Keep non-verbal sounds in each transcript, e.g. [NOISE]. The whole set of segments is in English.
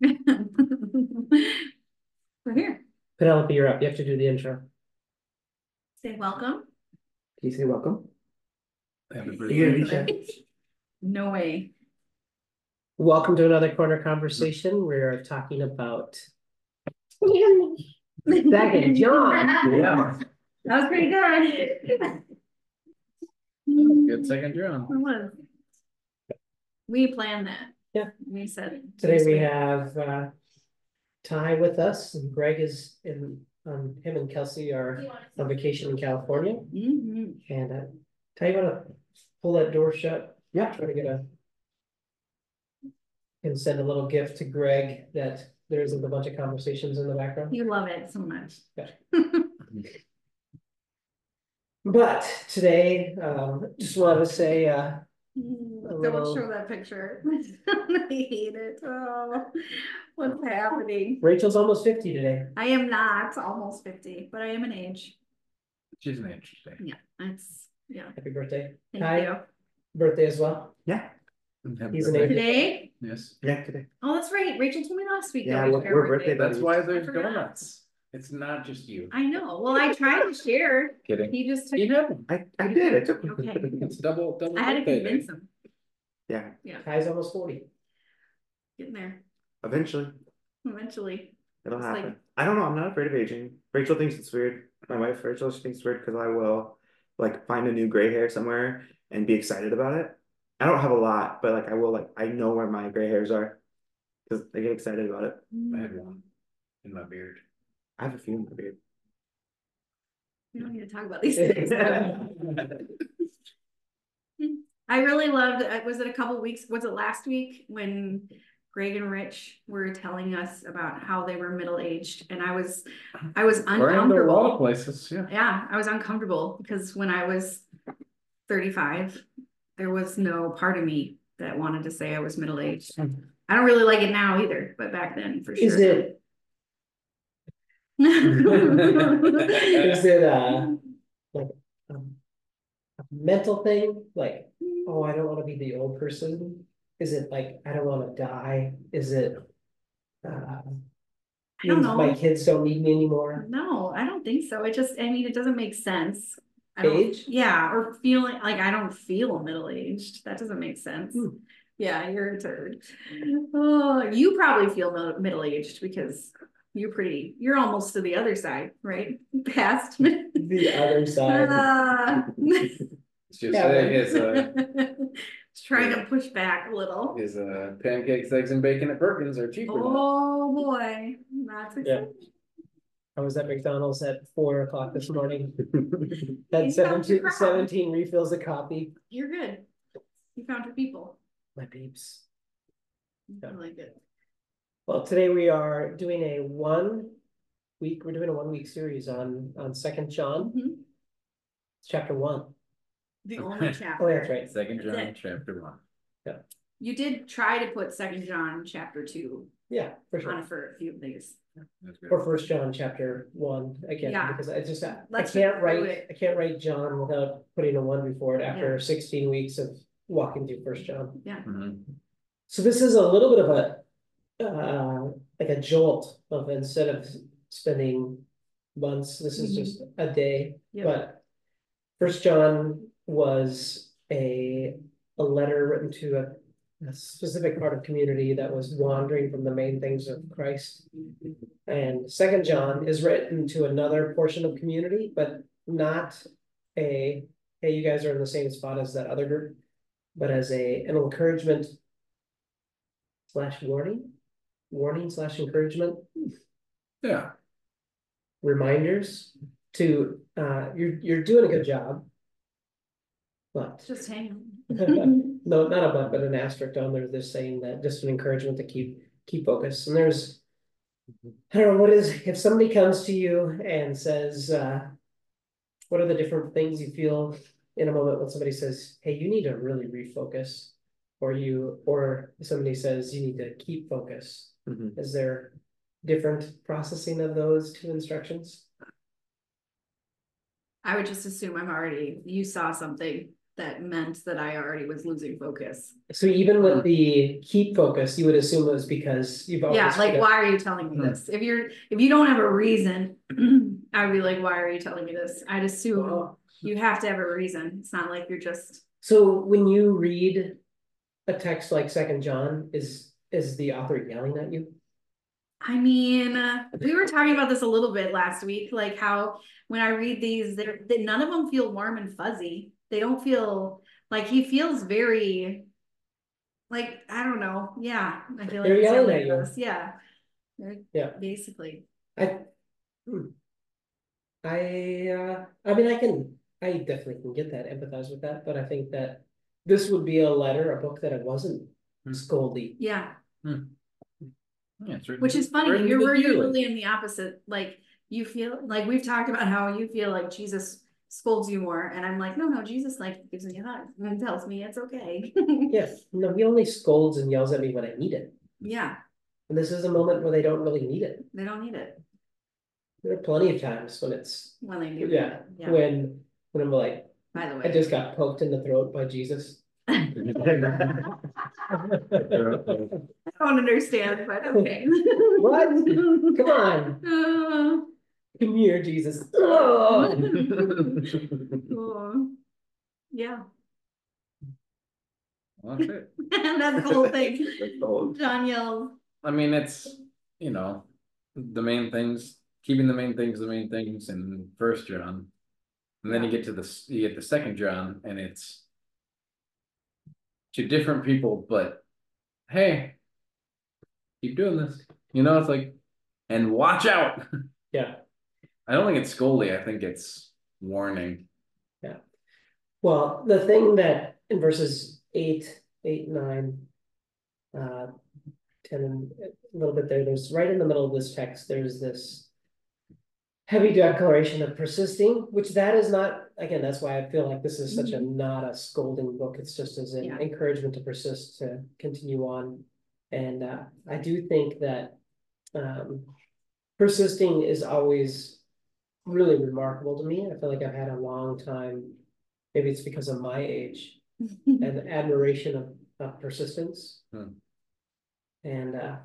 [LAUGHS] We're here. Penelope, you're up. You have to do the intro. Say welcome. Can you say welcome? Happy You're gonna be. [LAUGHS] No way. Welcome to another corner conversation. We're talking about. [LAUGHS] Second John. Yeah, That was pretty good. good second It John. was. We planned that. Yeah. We said. Today we have uh. Ty with us and Greg is in, um, him and Kelsey are on vacation in California. Mhm. And uh, Ty, you wanna pull that door shut? Yeah. Try to get a. And send a little gift to Greg that there isn't a bunch of conversations in the background. You love it so much. Yeah. [LAUGHS] But today, um, just wanted to say, uh, Don't little- show that picture. [LAUGHS] I hate it. Oh, what's happening? Rachel's almost fifty today. I am not almost fifty, but I am an age. She's an interesting. Yeah, that's, yeah, Happy birthday. thank Hi. you. Birthday as well. Yeah, He's an Today? Yes, yeah, today. Oh, that's right. Rachel told me last week. Yeah, that we we're- share birthday that's why there's donuts. It's not just you. I know. Well, I tried to share. Kidding. He just took, You know. I, I did, I took. Okay. It's double, double. I had to convince him. Yeah, Ty's almost forty. Getting there eventually, eventually. it'll It's like- happen. I don't know, I'm not afraid of aging. Rachel thinks it's weird. My wife, Rachel, she thinks it's weird because I will like find a new gray hair somewhere and be excited about it. I don't have a lot, but like I will like, I know where my gray hairs are. Cause I get excited about it. Mm. I had one in my beard. I have a few in my beard. We don't need to talk about these things. [LAUGHS] [LAUGHS] I really loved, uh, was it a couple weeks, was it last week when Greg and Rich were telling us about how they were middle-aged and I was, I was We're in a lot of uncomfortable. places, yeah. Yeah, I was uncomfortable because when I was thirty-five, there was no part of me that wanted to say I was middle-aged. I don't really like it now either, but back then for sure. Is it, [LAUGHS] [LAUGHS] is it, uh, like. A mental thing, like, oh, I don't wanna be the old person? Is it like, I don't wanna die? Is it? Uh. I don't means My kids don't need me anymore? No, I don't think so. It just, I mean, it doesn't make sense. I Age? Yeah, or feeling like I don't feel middle-aged. That doesn't make sense. Hmm. Yeah, you're a turd. Oh, you probably feel middle-aged because you're pretty, you're almost to the other side, right? [LAUGHS] Past. The other side. [LAUGHS] Ah. [LAUGHS] It's just, Yeah, but- is uh [LAUGHS] Just trying to push back a little. is uh pancakes, eggs and bacon at Perkins are cheaper. now. Oh, boy, that's Yeah. I was at McDonald's at four o'clock this morning. [LAUGHS] Had You 17 17 refills of coffee. You're good. You found your people. My peeps. I Yeah. like it. Well, today we are doing a one week, we're doing a one week series on, on Second John, Mhm. chapter one. The only [LAUGHS] Oh, chapter. that's right. Second John, it. chapter one. Yeah. You did try to put Second John chapter two Yeah, for on sure. it for a few of these. That's. Or First John, chapter one, again, Yeah. because I just, I Let's can't write, it. I can't write John without putting a one before it after Yeah. sixteen weeks of walking through First John. Mhm. So this is a little bit of a, uh, like a jolt of instead of spending months, this is Mhm. just a day, Yeah. but. First John was a, a letter written to a, a specific part of community that was wandering from the main things of Christ. And Second John is written to another portion of community, but not a, hey, you guys are in the same spot as that other group. But as a, an encouragement slash warning, warning slash encouragement, Yeah, reminders to, uh, you're, you're doing a good job. But, Just hang. On. [LAUGHS] No, not a but, but an asterisk on there, they're saying that just an encouragement to keep, keep focused, and there's. I don't know, what is, if somebody comes to you and says, uh. What are the different things you feel in a moment when somebody says, hey, you need to really refocus? Or you, or somebody says you need to keep focus, Mhm. is there different processing of those two instructions? I would just assume I'm already, you saw something that meant that I already was losing focus. So even with the keep focus, you would assume it was because you've always. Yeah, like, why are you telling me Hmm. this? If you're, if you don't have a reason, [CLEARS THROAT] I'd be like, why are you telling me this? I'd assume you have to have a reason. It's not like you're just, So when you read a text like Second John, is is the author yelling at you? I mean, uh, we were talking about this a little bit last week, like how when I read these, they're, that none of them feel warm and fuzzy. They don't feel like he feels very like, I don't know. Yeah, I feel like They're he's yelling yelling at you. Yeah. They're- Yeah. Basically. I. hmm. I uh, I mean, I can, I definitely can get that, empathize with that, but I think that. This would be a letter, a book that it wasn't Hmm. scoldy. Yeah. Yeah, Which is funny, you're to we're usually in the opposite, like, you feel, like, we've talked about how you feel like Jesus scolds you more, and I'm like, no, no, Jesus like gives me a hug and tells me it's okay. [LAUGHS] Yes, no, he only scolds and yells at me when I need it, Yeah, and this is a moment where they don't really need it. they don't need it There are plenty of times when it's, when they do. yeah, Yeah, when, when I'm like, by the way, I just got poked in the throat by Jesus. [LAUGHS] [LAUGHS] I don't understand, but okay. What? Come on, Uh, come here, Jesus. [LAUGHS] [LAUGHS] Oh. Yeah, That's it. [LAUGHS] that's the whole thing. That's the whole- John yells, I mean, it's, you know, the main things, keeping the main things, the main things in first John. And then you get to this, you get the second John and it's. To different people, but hey. Keep doing this, you know, it's like, and watch out. Yeah, I don't think it's scoldy, I think it's warning. Yeah. Well, the thing that in verses eight, eight, nine. Uh, ten and a little bit there, there's right in the middle of this text, there's this. Heavy declaration of persisting, which that is not, again, that's why I feel like this is such a not a scolding book, it's just as an Yeah. encouragement to persist, to continue on. And uh, I do think that um persisting is always really remarkable to me. I feel like I've had a long time. Maybe it's because of my age [LAUGHS] and admiration of, of persistence. Hmm. And uh,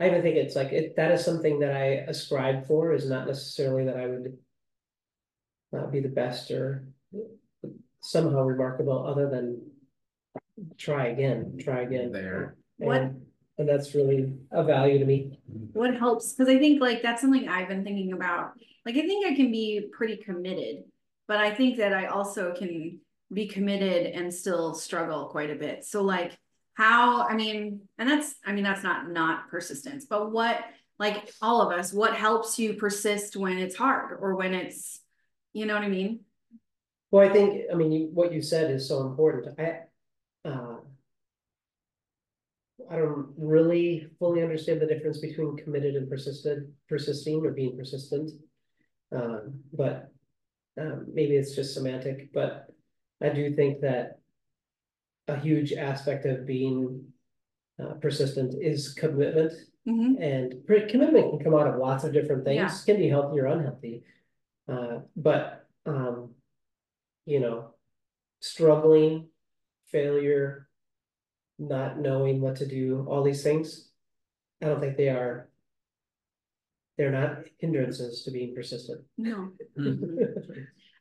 I even think it's like it, that is something that I ascribe for is not necessarily that I would. Not be the best or somehow remarkable other than. Try again, try again. There. What- And, that's really a value to me. what helps, cause I think like that's something I've been thinking about, like, I think I can be pretty committed. But I think that I also can be committed and still struggle quite a bit, so like. How, I mean, and that's, I mean, that's not not persistence, but what, like, all of us, what helps you persist when it's hard or when it's. You know what I mean? Well, I think, I mean, you- what you said is so important. I. I don't really fully understand the difference between committed and persisted, persisting or being persistent. Um, but, um, maybe it's just semantic, but I do think that. A huge aspect of being, uh, persistent is commitment. Mhm. And pre- commitment can come out of lots of different Yeah. things, can be healthy or unhealthy. Uh, but, um. You know, struggling, failure. Not knowing what to do, all these things. I don't think they are. They're not hindrances to being persistent. No. [LAUGHS] Hmm.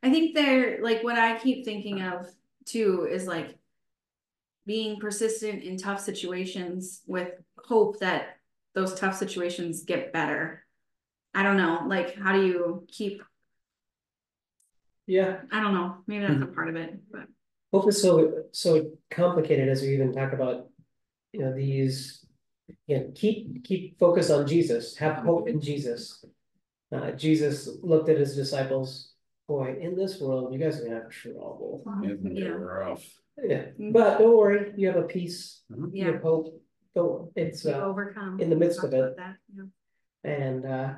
I think they're like what I keep thinking of too is like being persistent in tough situations with hope that those tough situations get better. I don't know, like how do you keep, Yeah, I don't know, maybe that's a part of it, but hope is so, so complicated as we even talk about. You know, these, you know, keep, keep focus on Jesus, have hope in Jesus. Uh, Jesus looked at his disciples, boy, in this world, you guys are gonna have trouble. Isn't it yeah, rough? Yeah, but don't worry, you have a peace, you yeah. have hope, don't, it's, uh, overcome. in the midst of it. that, yeah. And uh.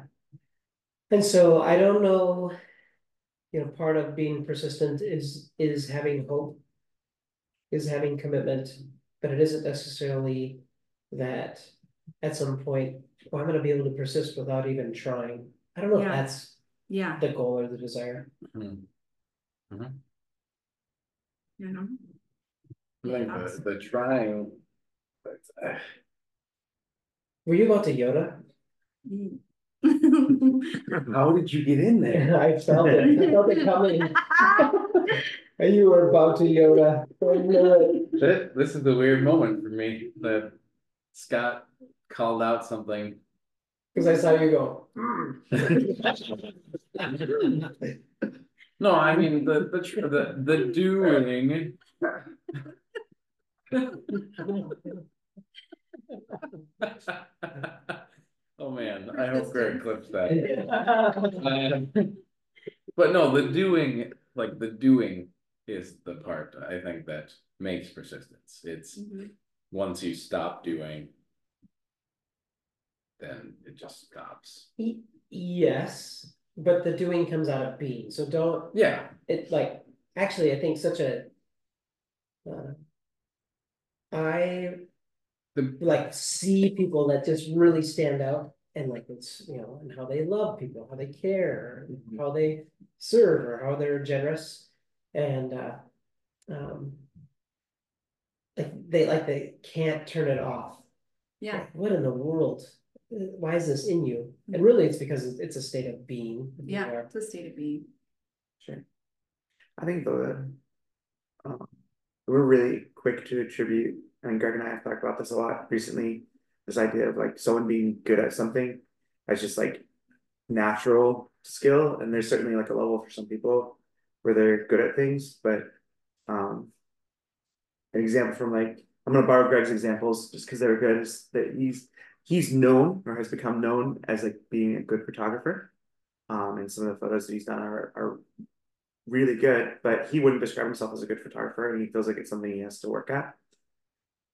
And so I don't know. You know, part of being persistent is is having hope. Is having commitment, but it isn't necessarily that at some point, well, I'm gonna be able to persist without even trying. I don't know if Yeah. that's Yeah, the goal or the desire. Hmm. You know? I think the, the trying. but, uh, Were you about to Yoda? Mm. [LAUGHS] How did you get in there? [LAUGHS] I felt it, I felt it coming. [LAUGHS] And you were about to Yoda. I knew it. This, this is the weird moment for me that Scott called out something. Cause I saw you go. [LAUGHS] No, I mean, the, the, the, the doing. [LAUGHS] Oh, man, I hope Greg clips that. Uh, [LAUGHS] But no, the doing, like the doing is the part I think that makes persistence. It's Mhm. once you stop doing. Then it just stops. Yes, but the doing comes out of being, so don't, Yeah, it like, actually, I think such a. uh, I the, like see people that just really stand out and like it's, you know, and how they love people, how they care, and Mhm. how they serve or how they're generous and uh. Um. Like they like they can't turn it off. Yeah, Like, What in the world? Uh, Why is this in you? And really, it's because it's- it's a state of being. yeah, where- it's a state of being. Sure. I think the, um, we're really quick to attribute, and Greg and I have talked about this a lot recently. This idea of like someone being good at something as just like natural skill, and there's certainly like a level for some people where they're good at things, but um. An example from like, I'm gonna borrow Greg's examples just because they were good, is that he's he's known or has become known as like being a good photographer. Um, and some of the photos that he's done are are really good, but he wouldn't describe himself as a good photographer, and he feels like it's something he has to work at.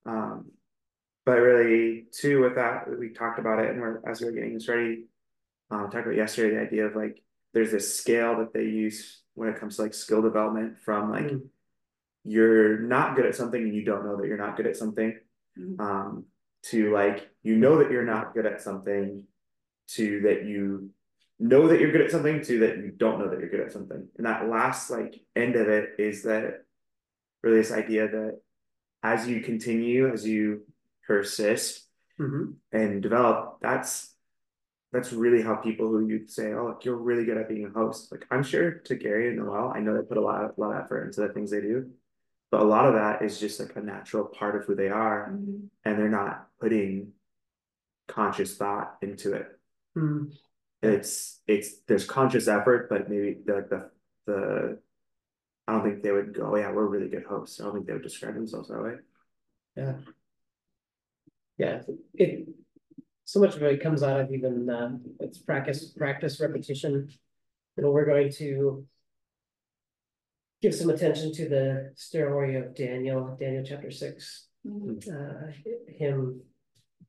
Um, but really, too, with that, we talked about it, and we're as we were getting this ready, um, talked about yesterday the idea of like there's this scale that they use when it comes to like skill development from like Mm. you're not good at something and you don't know that you're not good at something, Mhm. um, to like you know that you're not good at something, to that you know that you're good at something to that you don't know that you're good at something. And that last like end of it is that really this idea that as you continue, as you persist Mhm. and develop, that's that's really how people who you'd say, oh, look, you're really good at being a host. Like I'm sure to Gary and Noel, I know they put a lot, a lot of effort into the things they do. But a lot of that is just like a natural part of who they are, Mhm. and they're not putting conscious thought into it Mm. it's it's there's conscious effort, but maybe the like the the I don't think they would go, "Oh, yeah, we're really good hosts. I don't think they would describe themselves that way. Yeah. Yeah, it, so much of it comes out of even, uh, it's practice, practice repetition. You know, we're going to. Give some attention to the story of Daniel, Daniel chapter six, Mhm. uh, him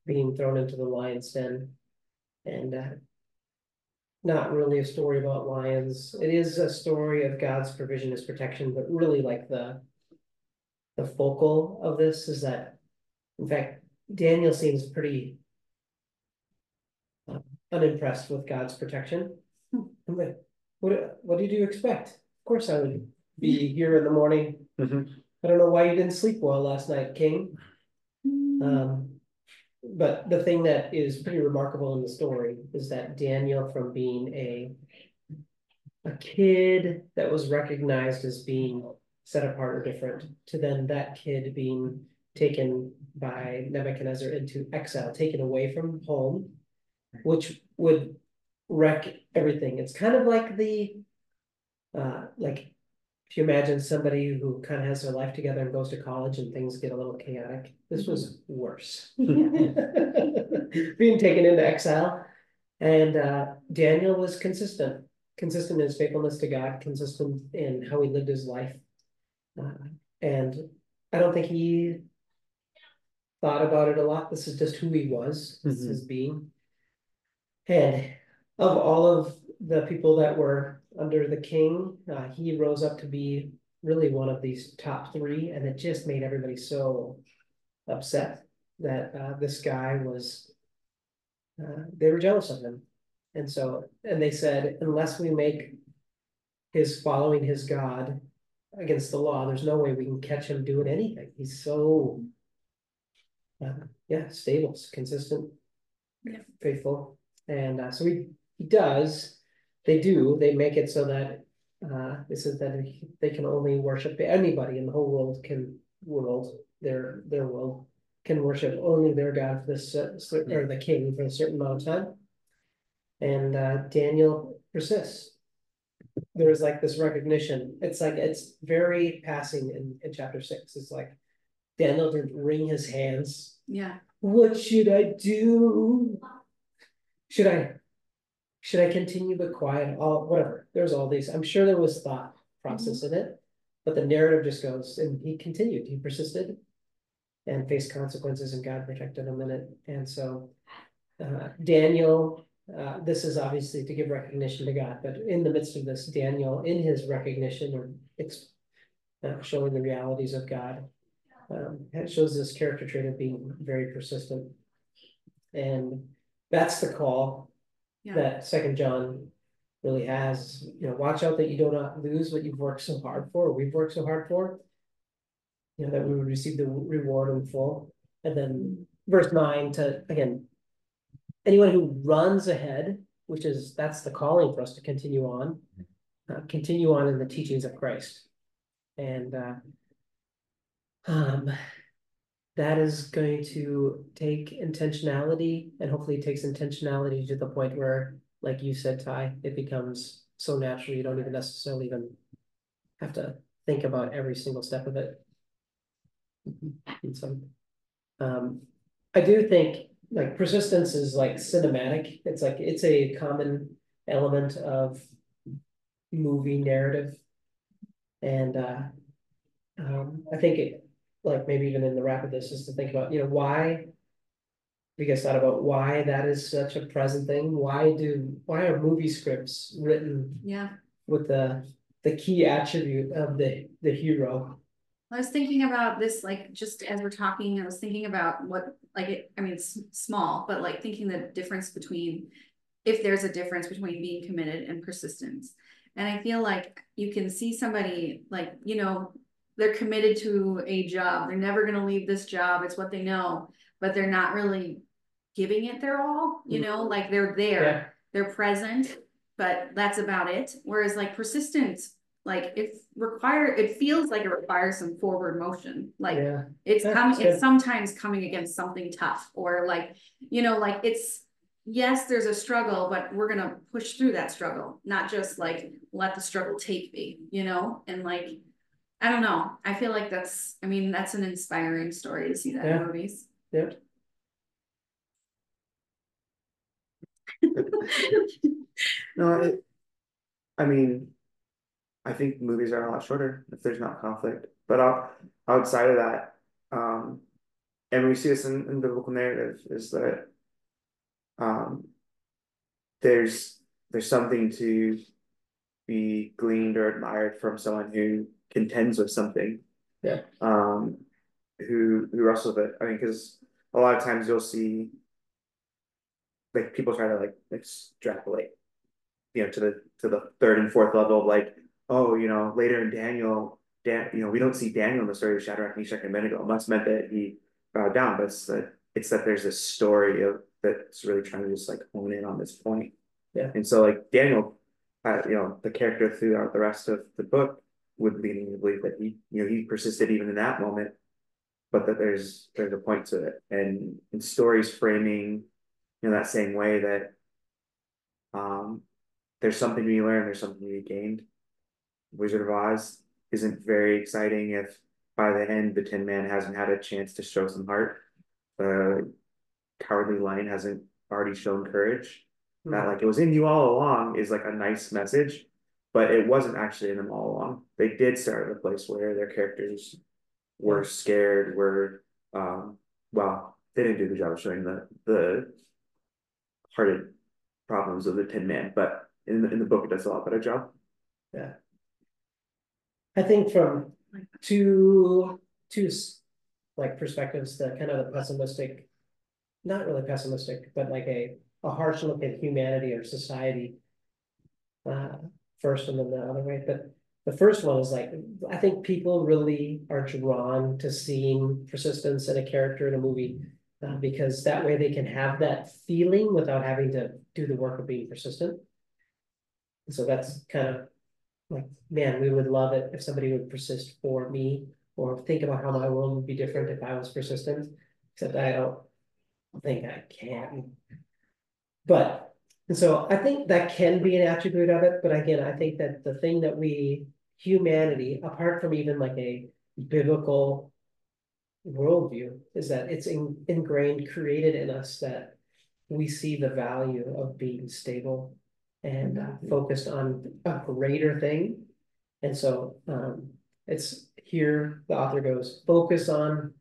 being thrown into the lion's den. And, uh. Not really a story about lions. It is a story of God's provision, his protection, but really like the. The focal of this is that, in fact, Daniel seems pretty. Unimpressed with God's protection. Hmm. I'm like, what, what did you expect? Of course I would be here in the morning. Mhm. I don't know why you didn't sleep well last night, King. Um, but the thing that is pretty remarkable in the story is that Daniel from being a. A kid that was recognized as being set apart or different, to then that kid being taken by Nebuchadnezzar into exile, taken away from home. Which would wreck everything, it's kind of like the. Uh, like. If you imagine somebody who kind of has their life together and goes to college and things get a little chaotic, this was worse. [LAUGHS] Being taken into exile. And uh, Daniel was consistent, consistent in his faithfulness to God, consistent in how he lived his life. Uh, and I don't think he thought about it a lot. This is just who he was, this is Mhm. his being. And of all of the people that were under the king, uh, he rose up to be really one of these top three, and it just made everybody so upset that uh, this guy was. Uh, they were jealous of him, and so, and they said, unless we make his following his God against the law, there's no way we can catch him doing anything, he's so. Uh, yeah, stable, consistent. Yeah. Faithful, and uh, so he, he does, they do, they make it so that. Uh, this is that they can only worship, anybody in the whole world can, world, their, their world. Can worship only their God for this, cer- or the king for a certain amount of time. And uh, Daniel persists there is like this recognition, it's like, it's very passing in, in chapter six, it's like. Daniel didn't wring his hands, Yeah, what should I do? Should I? Should I continue but quiet, all, whatever, there's all these, I'm sure there was thought process in it. But the narrative just goes, and he continued, he persisted. And faced consequences and God protected him in it, and so. Uh, Daniel, uh, this is obviously to give recognition to God, but in the midst of this, Daniel, in his recognition or. It's uh, showing the realities of God. Um, it shows this character trait of being very persistent. And that's the call yeah, that Second John really has, you know, watch out that you do not lose what you've worked so hard for, we've worked so hard for. You know, that we would receive the reward in full, and then verse nine to, again. Anyone who runs ahead, which is, that's the calling for us to continue on. Uh, continue on in the teachings of Christ. And uh. Um. That is going to take intentionality and hopefully it takes intentionality to the point where, like you said, Ty, it becomes so natural, you don't even necessarily even. Have to think about every single step of it. So. Um, I do think like persistence is like cinematic, it's like, it's a common element of. Movie narrative. And uh. Um, I think it, like maybe even in the wrap of this is to think about, you know, why. we guys thought about why that is such a present thing, why do, why are movie scripts written yeah. with the, the key attribute of the, the hero? I was thinking about this, like, just as we're talking, I was thinking about what, like, it, I mean, it's small, but like thinking the difference between. If there's a difference between being committed and persistence. And I feel like you can see somebody like, you know, they're committed to a job, they're never gonna leave this job, it's what they know, but they're not really. Giving it their all, you mm. know, like they're there, Yeah, they're present, but that's about it. Whereas like persistence, like it's require, it feels like it requires some forward motion, like yeah, it's coming, it's sometimes coming against something tough or like, you know, like it's. Yes, there's a struggle, but we're gonna push through that struggle, not just like let the struggle take me, you know, and like. I don't know, I feel like that's, I mean, that's an inspiring story to see that in movies. yeah, [LAUGHS] No, it, I mean. I think movies are a lot shorter if there's not conflict, but out, outside of that, um. And we see this in, in biblical narrative is that. Um. There's, there's something to. Be gleaned or admired from someone who contends with something. Yeah. Um, who, who wrestles with it, I mean, cause a lot of times you'll see. Like people try to like extrapolate you know, to the to the third and fourth level of like, oh, you know, later in Daniel, Dan, you know, we don't see Daniel in the story of Shadrach, Meshach, and Abednego. It must meant that he bowed down, but it's that it's that there's this story of that's really trying to just like hone in on this point. Yeah. And so like Daniel, uh, you know, the character throughout the rest of the book would lead me to believe that he, you know, he persisted even in that moment, but that there's there's a point to it, and in stories framing, you know, that same way that. Um, there's something to be learned, there's something to be gained. Wizard of Oz isn't very exciting if by the end the Tin Man hasn't had a chance to show some heart. The Cowardly Lion hasn't already shown courage. That like it was in you all along is like a nice message, but it wasn't actually in them all along. They did start at a place where their characters were scared, were um well, they didn't do the job of showing the the hearted problems of the Tin Man, but in the in the book it does a lot better job. Yeah, I think from two, two like perspectives, the kind of the pessimistic. Not really pessimistic, but like a, a harsh look at humanity or society. Uh, first and then the other way, but The first one is like, I think people really are drawn to seeing persistence in a character in a movie. Uh, because that way they can have that feeling without having to do the work of being persistent. So that's kind of like, man, we would love it if somebody would persist for me. Or think about how my world would be different if I was persistent, except I don't think I can. But, and so I think that can be an attribute of it, but again, I think that the thing that we, humanity, apart from even like a biblical. Worldview is that it's in- ingrained, created in us that we see the value of being stable. And uh, focused on a greater thing. And so um, it's here, the author goes, focus on,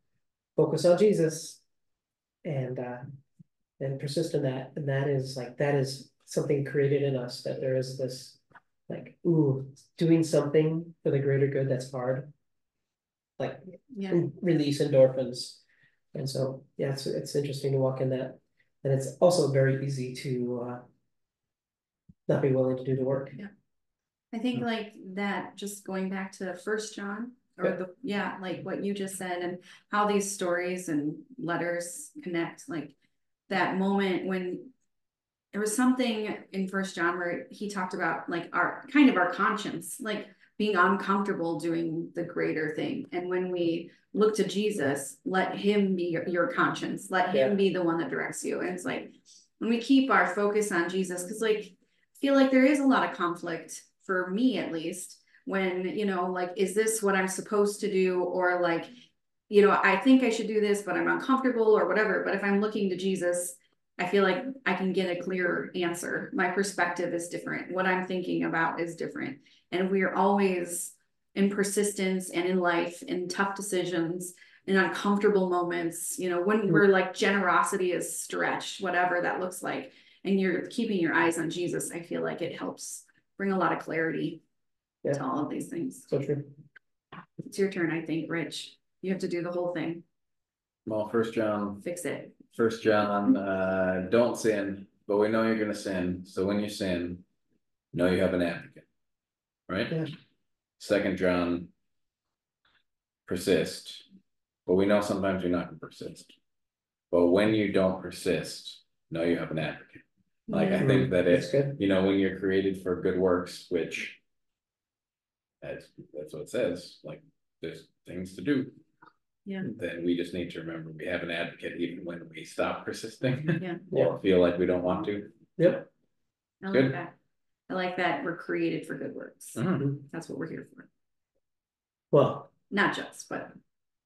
focus on Jesus. And uh, and persist in that, and that is like, that is something created in us, that there is this. Like, ooh, doing something for the greater good that's hard. Like, Yeah, release endorphins. And so, yeah, it's it's interesting to walk in that, and it's also very easy to uh. Not be willing to do the work. Yeah. I think like that, just going back to First John. Or Yeah. the, yeah, like what you just said and how these stories and letters connect, like that moment when. There was something in First John where he talked about like our, kind of our conscience, like being uncomfortable doing the greater thing. And when we look to Jesus, let him be your, your conscience, let Yeah. him be the one that directs you. And it's like, when we keep our focus on Jesus, because like, I feel like there is a lot of conflict for me at least, when, you know, like, is this what I'm supposed to do? Or like, you know, I think I should do this, but I'm uncomfortable or whatever. But if I'm looking to Jesus, I feel like I can get a clearer answer. My perspective is different. What I'm thinking about is different. And we are always in persistence and in life, in tough decisions, in uncomfortable moments, you know, when mm-hmm. we're like generosity is stretched, whatever that looks like. And you're keeping your eyes on Jesus, I feel like it helps bring a lot of clarity Yeah. to all of these things. So true. It's your turn, I think, Rich. You have to do the whole thing, Well, first John, fix it. first John, uh, don't sin, but we know you're gonna sin, so when you sin. Know you have an advocate. Right? Yeah. Second John. Persist, but we know sometimes you're not gonna persist. But when you don't persist, know you have an advocate. Like, I think that That's it, good. you know, when you're created for good works, which. That's, that's what it says, like, there's things to do. Yeah. Then we just need to remember we have an advocate even when we stop persisting. [LAUGHS] Yeah. [LAUGHS] Or feel like we don't want to. Yep. I like Good. that. I like that we're created for good works. Mhm. That's what we're here for. Well, Not just, but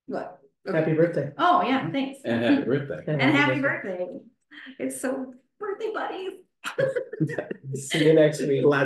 what? Okay. happy birthday. Oh, yeah, thanks. And happy birthday. And happy birthday. It's so birthday buddies. [LAUGHS] See you next week. Glad